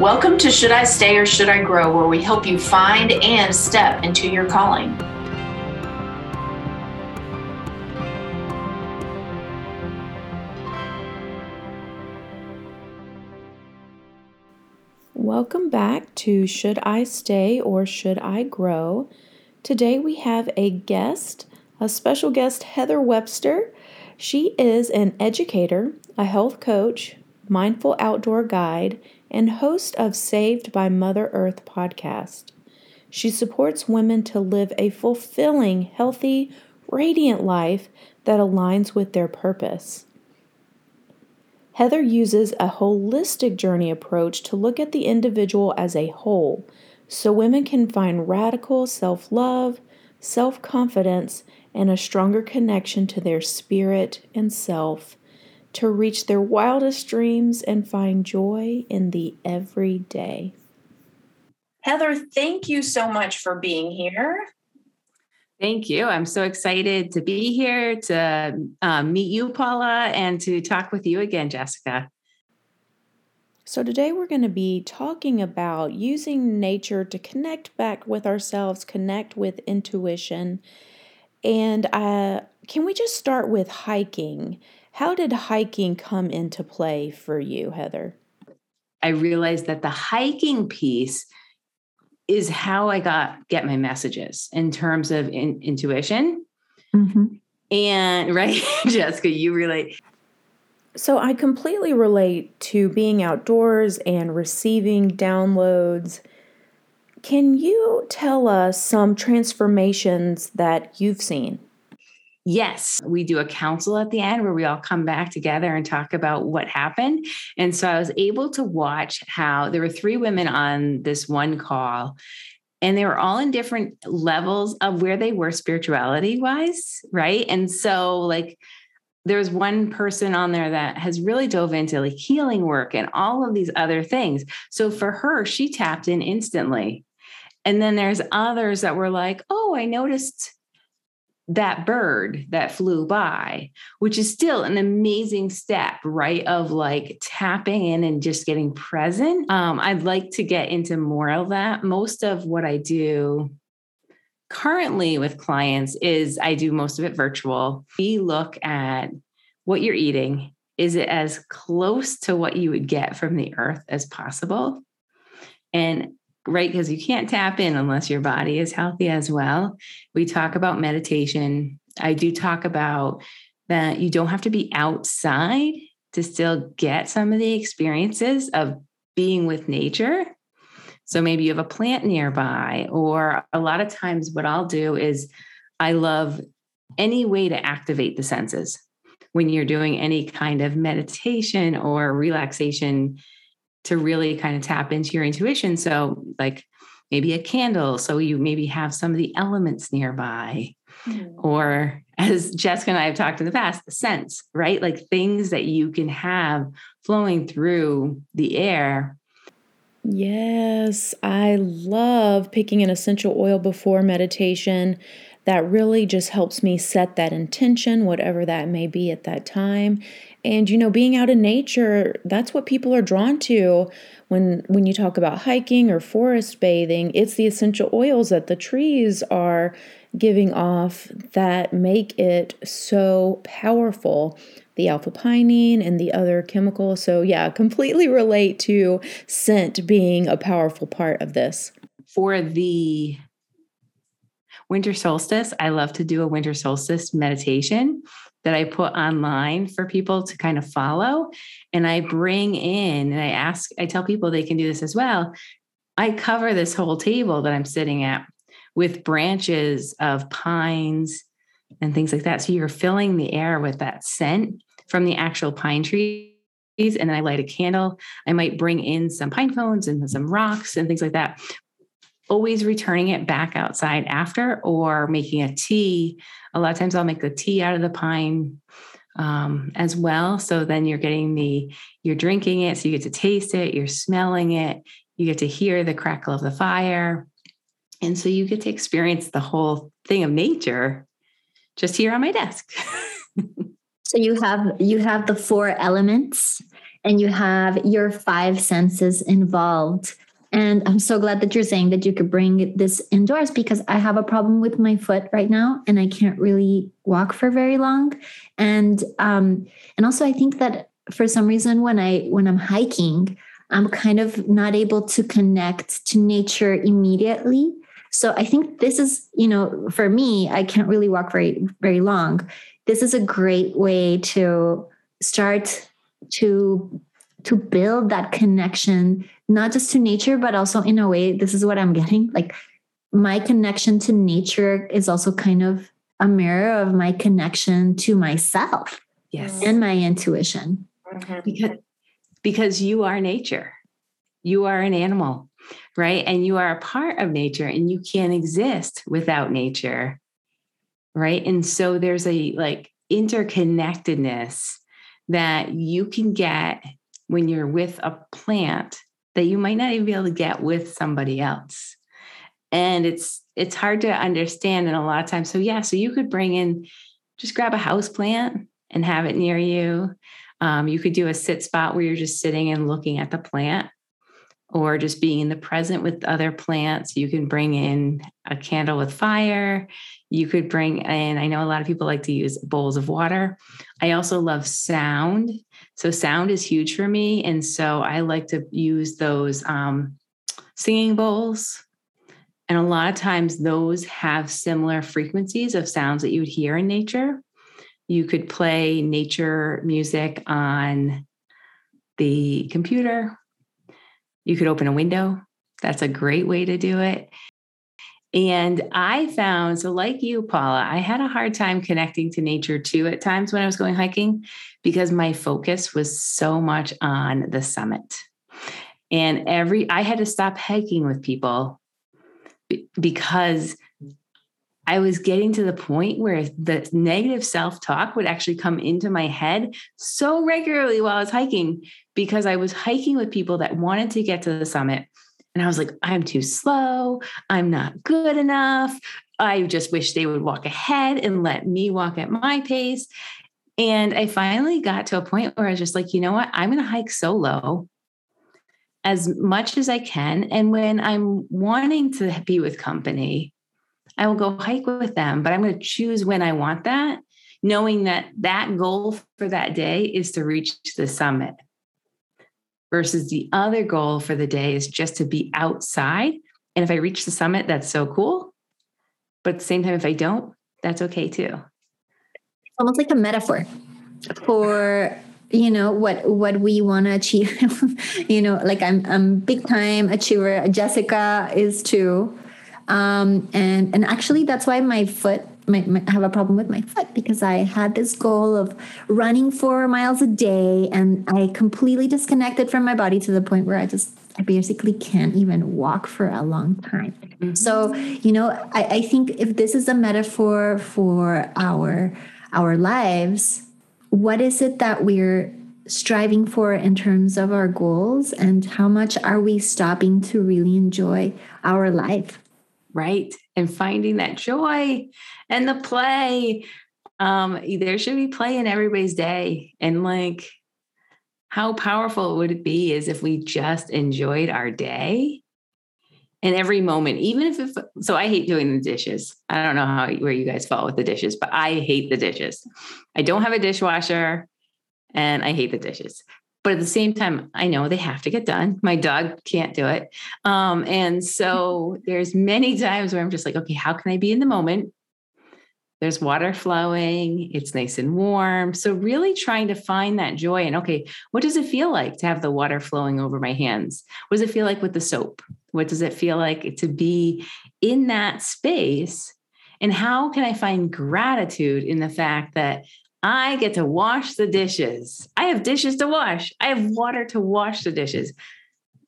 Welcome to Should I Stay or Should I Grow, where we help you find and step into your calling. Welcome back to Should I Stay or Should I Grow? Today we have a guest, a special guest, Heather Webster. She is an educator, a health coach, mindful outdoor guide, and host of Saved by Mother Earth podcast. She supports women to live a fulfilling, healthy, radiant life that aligns with their purpose. Heather uses a holistic journey approach to look at the individual as a whole so women can find radical self love, self confidence, and a stronger connection to their spirit and self to reach their wildest dreams and find joy in the everyday. Heather, thank you so much for being here. Thank you. I'm so excited to be here to um, meet you, Paula, and to talk with you again, Jessica. So, today we're going to be talking about using nature to connect back with ourselves, connect with intuition. And uh, can we just start with hiking? How did hiking come into play for you, Heather? I realized that the hiking piece is how I got get my messages in terms of in, intuition. Mm-hmm. And right, Jessica, you relate. So I completely relate to being outdoors and receiving downloads. Can you tell us some transformations that you've seen? Yes, we do a council at the end where we all come back together and talk about what happened. And so I was able to watch how there were three women on this one call, and they were all in different levels of where they were spirituality wise. Right. And so, like, there's one person on there that has really dove into like healing work and all of these other things. So for her, she tapped in instantly. And then there's others that were like, oh, I noticed that bird that flew by, which is still an amazing step, right? Of like tapping in and just getting present. Um, I'd like to get into more of that. Most of what I do currently with clients is I do most of it virtual. We look at what you're eating. Is it as close to what you would get from the earth as possible? And right? Because you can't tap in unless your body is healthy as well. We talk about meditation. I do talk about that you don't have to be outside to still get some of the experiences of being with nature. So maybe you have a plant nearby, or a lot of times, what I'll do is I love any way to activate the senses when you're doing any kind of meditation or relaxation to really kind of tap into your intuition. So, like maybe a candle, so you maybe have some of the elements nearby. Mm. Or as Jessica and I have talked in the past, the scents, right? Like things that you can have flowing through the air. Yes, I love picking an essential oil before meditation. That really just helps me set that intention, whatever that may be at that time. And you know, being out in nature, that's what people are drawn to when when you talk about hiking or forest bathing. It's the essential oils that the trees are giving off that make it so powerful. The alpha pinene and the other chemicals. So yeah, completely relate to scent being a powerful part of this. For the winter solstice, I love to do a winter solstice meditation that I put online for people to kind of follow. And I bring in and I ask, I tell people they can do this as well. I cover this whole table that I'm sitting at with branches of pines and things like that. So you're filling the air with that scent from the actual pine trees. And then I light a candle. I might bring in some pine cones and some rocks and things like that. Always returning it back outside after or making a tea a lot of times I'll make the tea out of the pine um, as well. So then you're getting the, you're drinking it. So you get to taste it, you're smelling it, you get to hear the crackle of the fire. And so you get to experience the whole thing of nature just here on my desk. so you have you have the four elements and you have your five senses involved. And I'm so glad that you're saying that you could bring this indoors because I have a problem with my foot right now and I can't really walk for very long. And um, and also I think that for some reason when I when I'm hiking, I'm kind of not able to connect to nature immediately. So I think this is, you know, for me, I can't really walk very, very long. This is a great way to start to to build that connection not just to nature but also in a way this is what i'm getting like my connection to nature is also kind of a mirror of my connection to myself yes. and my intuition. Mm-hmm. because because you are nature. You are an animal right? And you are a part of nature and you can't exist without nature right? And so there's a like interconnectedness that you can get when you're with a plant that you might not even be able to get with somebody else. And it's it's hard to understand and a lot of times. So yeah so you could bring in just grab a house plant and have it near you. Um, you could do a sit spot where you're just sitting and looking at the plant or just being in the present with other plants. You can bring in a candle with fire. You could bring in, I know a lot of people like to use bowls of water. I also love sound. So, sound is huge for me. And so, I like to use those um, singing bowls. And a lot of times, those have similar frequencies of sounds that you would hear in nature. You could play nature music on the computer you could open a window. That's a great way to do it. And I found, so like you, Paula, I had a hard time connecting to nature too at times when I was going hiking because my focus was so much on the summit. And every, I had to stop hiking with people because I was getting to the point where the negative self talk would actually come into my head so regularly while I was hiking because I was hiking with people that wanted to get to the summit. And I was like, I'm too slow. I'm not good enough. I just wish they would walk ahead and let me walk at my pace. And I finally got to a point where I was just like, you know what? I'm going to hike solo as much as I can. And when I'm wanting to be with company, I will go hike with them, but I'm going to choose when I want that, knowing that that goal for that day is to reach the summit versus the other goal for the day is just to be outside. And if I reach the summit, that's so cool. But at the same time, if I don't, that's okay too. It's almost like a metaphor for you know what what we want to achieve you know like i'm i'm big time achiever jessica is too um and and actually that's why my foot might, have a problem with my foot because I had this goal of running four miles a day and I completely disconnected from my body to the point where I just I basically can't even walk for a long time. Mm-hmm. So, you know, I, I think if this is a metaphor for our our lives, what is it that we're striving for in terms of our goals and how much are we stopping to really enjoy our life? Right. And finding that joy and the play. Um, there should be play in everybody's day. And like, how powerful would it be is if we just enjoyed our day and every moment, even if, if so I hate doing the dishes. I don't know how where you guys fall with the dishes, but I hate the dishes. I don't have a dishwasher and I hate the dishes. But at the same time, I know they have to get done. My dog can't do it. Um, and so there's many times where I'm just like, okay, how can I be in the moment? there's water flowing, it's nice and warm. So, really trying to find that joy and okay, what does it feel like to have the water flowing over my hands? What does it feel like with the soap? What does it feel like to be in that space? And how can I find gratitude in the fact that I get to wash the dishes? I have dishes to wash, I have water to wash the dishes.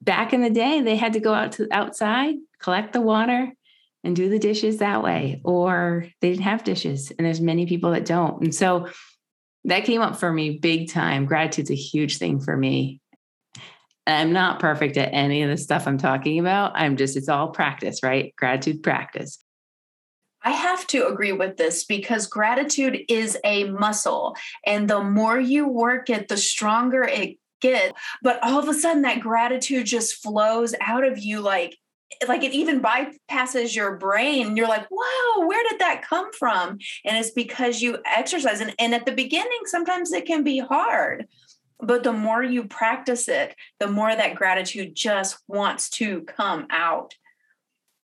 Back in the day, they had to go out to outside, collect the water, and do the dishes that way or they didn't have dishes and there's many people that don't. And so that came up for me big time. Gratitude's a huge thing for me. I'm not perfect at any of the stuff i'm talking about. I'm just it's all practice right? Gratitude practice I have to agree with this because gratitude is a muscle. And the more you work it, the stronger it gets. But all of a sudden, that gratitude just flows out of you like like it even bypasses your brain you're like wow where did that come from and it's because you exercise and, and at the beginning sometimes it can be hard but the more you practice it the more that gratitude just wants to come out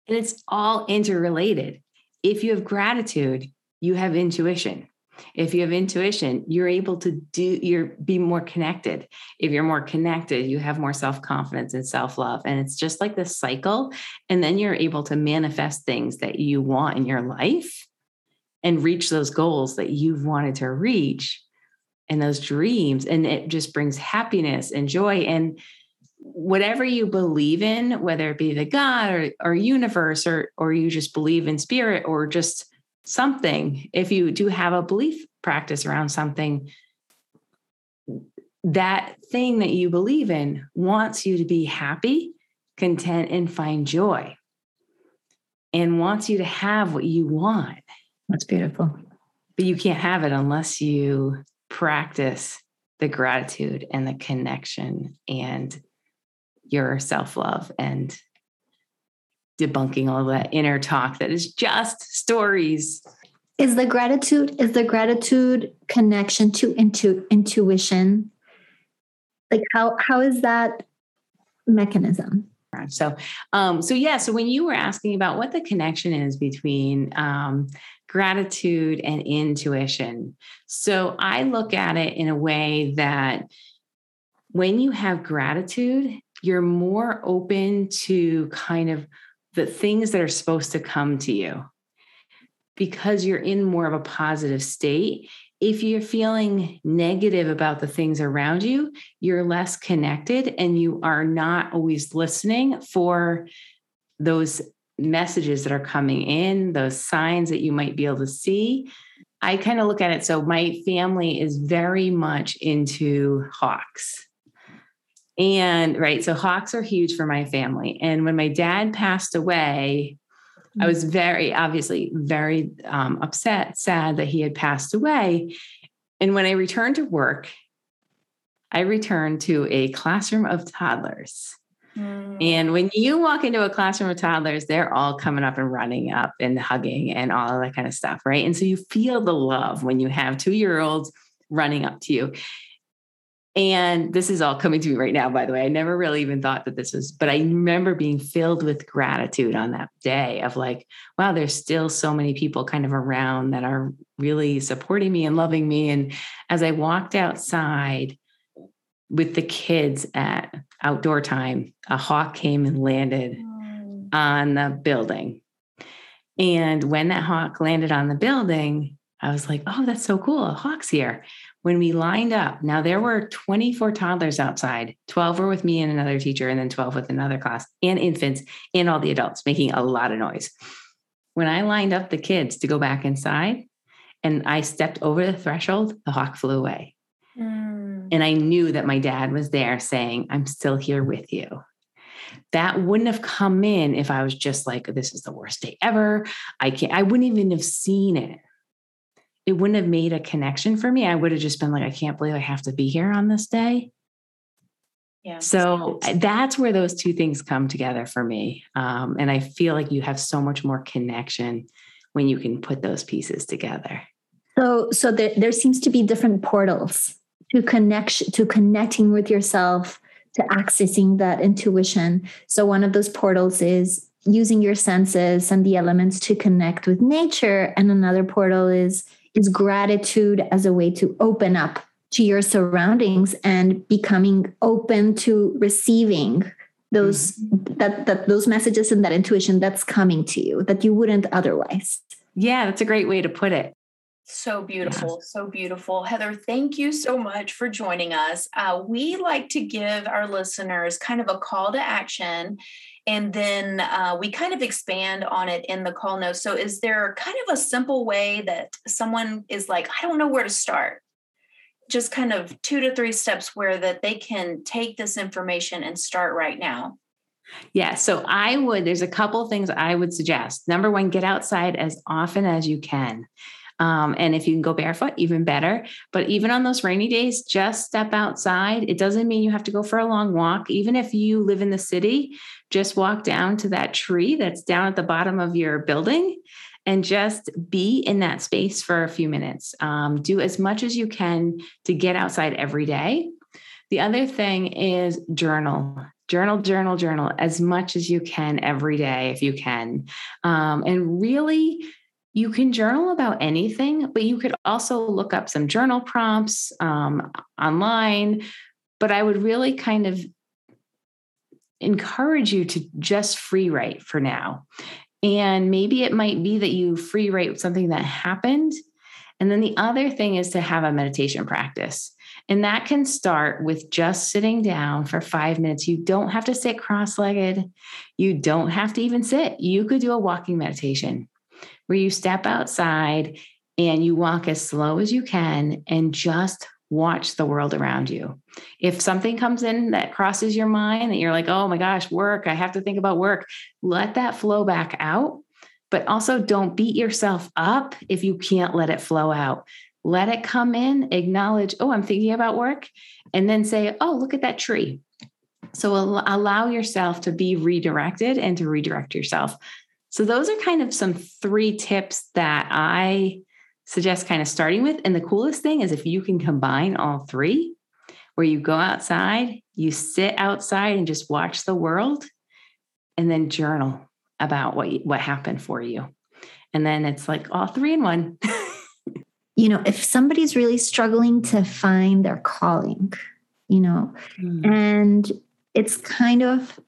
and it's all interrelated if you have gratitude you have intuition. If you have intuition you're able to do you're be more connected. If you're more connected you have more self-confidence and self-love. And it's just like this cycle. And then you're able to manifest things that you want in your life and reach those goals that you've wanted to reach and those dreams. And it just brings happiness and joy. And whatever you believe in whether it be the god or, or universe or or you just believe in spirit or just something, if you do have a belief practice around something, that thing that you believe in wants you to be happy, content, and find joy, and wants you to have what you want. That's beautiful. But you can't have it unless you practice the gratitude and the connection and your self love and debunking all that inner talk that is just stories. Is the gratitude is the gratitude connection to intu- intuition? Like how how is that mechanism? So um so yeah so when you were asking about what the connection is between um gratitude and intuition so i look at it in a way that when you have gratitude you're more open to kind of the things that are supposed to come to you because you're in more of a positive state. If you're feeling negative about the things around you, you're less connected and you are not always listening for those messages that are coming in, those signs that you might be able to see. I kind of look at it so my family is very much into hawks. And right, so hawks are huge for my family. And when my dad passed away, I was very obviously very um, upset, sad that he had passed away. And when I returned to work, I returned to a classroom of toddlers. Mm. And when you walk into a classroom of toddlers, they're all coming up and running up and hugging and all of that kind of stuff, right? And so you feel the love when you have two year olds running up to you. And this is all coming to me right now, by the way. I never really even thought that this was, but I remember being filled with gratitude on that day of like, wow, there's still so many people kind of around that are really supporting me and loving me. And as I walked outside with the kids at outdoor time, a hawk came and landed mm. on the building. And when that hawk landed on the building, I was like, oh, that's so cool. A hawk's here when we lined up, now there were 24 toddlers outside, 12 were with me and another teacher, and then 12 with another class, and infants, and all the adults making a lot of noise. When I lined up the kids to go back inside and I stepped over the threshold, the hawk flew away. Mm. And I knew that my dad was there saying, I'm still here with you. That wouldn't have come in if I was just like, this is the worst day ever. I can't, I wouldn't even have seen it it wouldn't have made a connection for me. I would have just been like, I can't believe I have to be here on this day. Yeah. So that's where those two things come together for me. Um, and I feel like you have so much more connection when you can put those pieces together. So, so there, there seems to be different portals to connection, to connecting with yourself, to accessing that intuition. So one of those portals is using your senses and the elements to connect with nature. And another portal is is gratitude as a way to open up to your surroundings and becoming open to receiving those mm-hmm. that that those messages and that intuition that's coming to you that you wouldn't otherwise yeah that's a great way to put it so beautiful, yeah. so beautiful. Heather, thank you so much for joining us. Uh, we like to give our listeners kind of a call to action and then uh, we kind of expand on it in the call notes. So, is there kind of a simple way that someone is like, I don't know where to start? Just kind of two to three steps where that they can take this information and start right now. Yeah. So I would, there's a couple things I would suggest. Number one, get outside as often as you can. Um, and if you can go barefoot, even better. But even on those rainy days, just step outside. It doesn't mean you have to go for a long walk. Even if you live in the city, just walk down to that tree that's down at the bottom of your building and just be in that space for a few minutes. Um, do as much as you can to get outside every day. The other thing is journal. Journal, journal, journal as much as you can every day, if you can. Um, and really, you can journal about anything, but you could also look up some journal prompts um, online. But I would really kind of encourage you to just free write for now. And maybe it might be that you free write something that happened. And then the other thing is to have a meditation practice. And that can start with just sitting down for five minutes. You don't have to sit cross legged. You don't have to even sit. You could do a walking meditation where you step outside and you walk as slow as you can and just watch the world around you. If something comes in that crosses your mind that you're like, oh my gosh, work, I have to think about work, let that flow back out. But also don't beat yourself up if you can't let it flow out. Let it come in, acknowledge, oh, I'm thinking about work, and then say, oh, look at that tree. So allow yourself to be redirected and to redirect yourself. So, those are kind of some three tips that I suggest kind of starting with. And the coolest thing is if you can combine all three, where you go outside, you sit outside and just watch the world, and then journal about what what happened for you. And then it's like all three in one. you know, if somebody's really struggling to find their calling, you know, mm. and it's kind of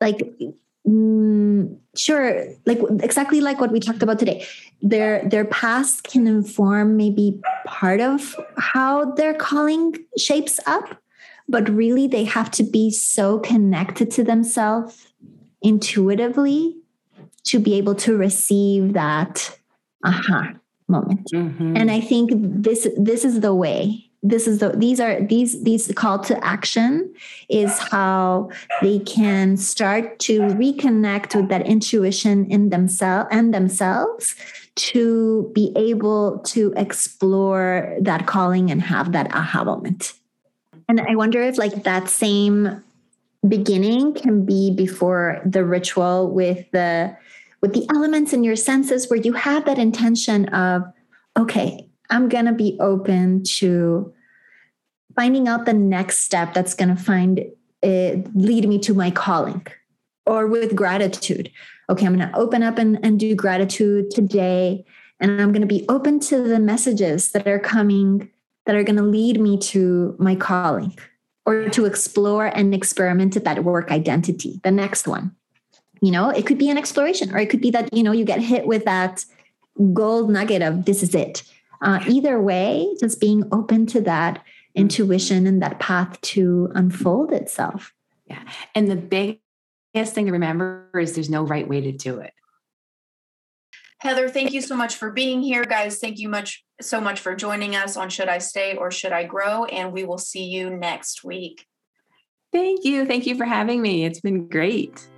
like mm, sure. Like exactly like what we talked about today. Their their past can inform maybe part of how their calling shapes up but really they have to be so connected to themselves intuitively to be able to receive that aha moment. Mm-hmm. and i think this this is the way this is the these are these these call to action is how they can start to reconnect with that intuition in themselves and themselves to be able to explore that calling and have that aha moment. And i wonder if like that same beginning can be before the ritual with the with the elements in your senses where you have that intention of okay I'm going to be open to finding out the next step that's going to find it, lead me to my calling or with gratitude. Okay, I'm going to open up and, and do gratitude today. And I'm going to be open to the messages that are coming that are going to lead me to my calling or to explore and experiment at that work identity, the next one. You know, it could be an exploration, or it could be that, you know, you get hit with that gold nugget of this is it. Uh, either way, just being open to that intuition and that path to unfold itself. Yeah. And the biggest thing to remember is there's no right way to do it. Heather, thank you so much for being here, guys. Thank you much so much for joining us on Should I Stay or Should I Grow? And we will see you next week. Thank you. Thank you for having me. It's been great.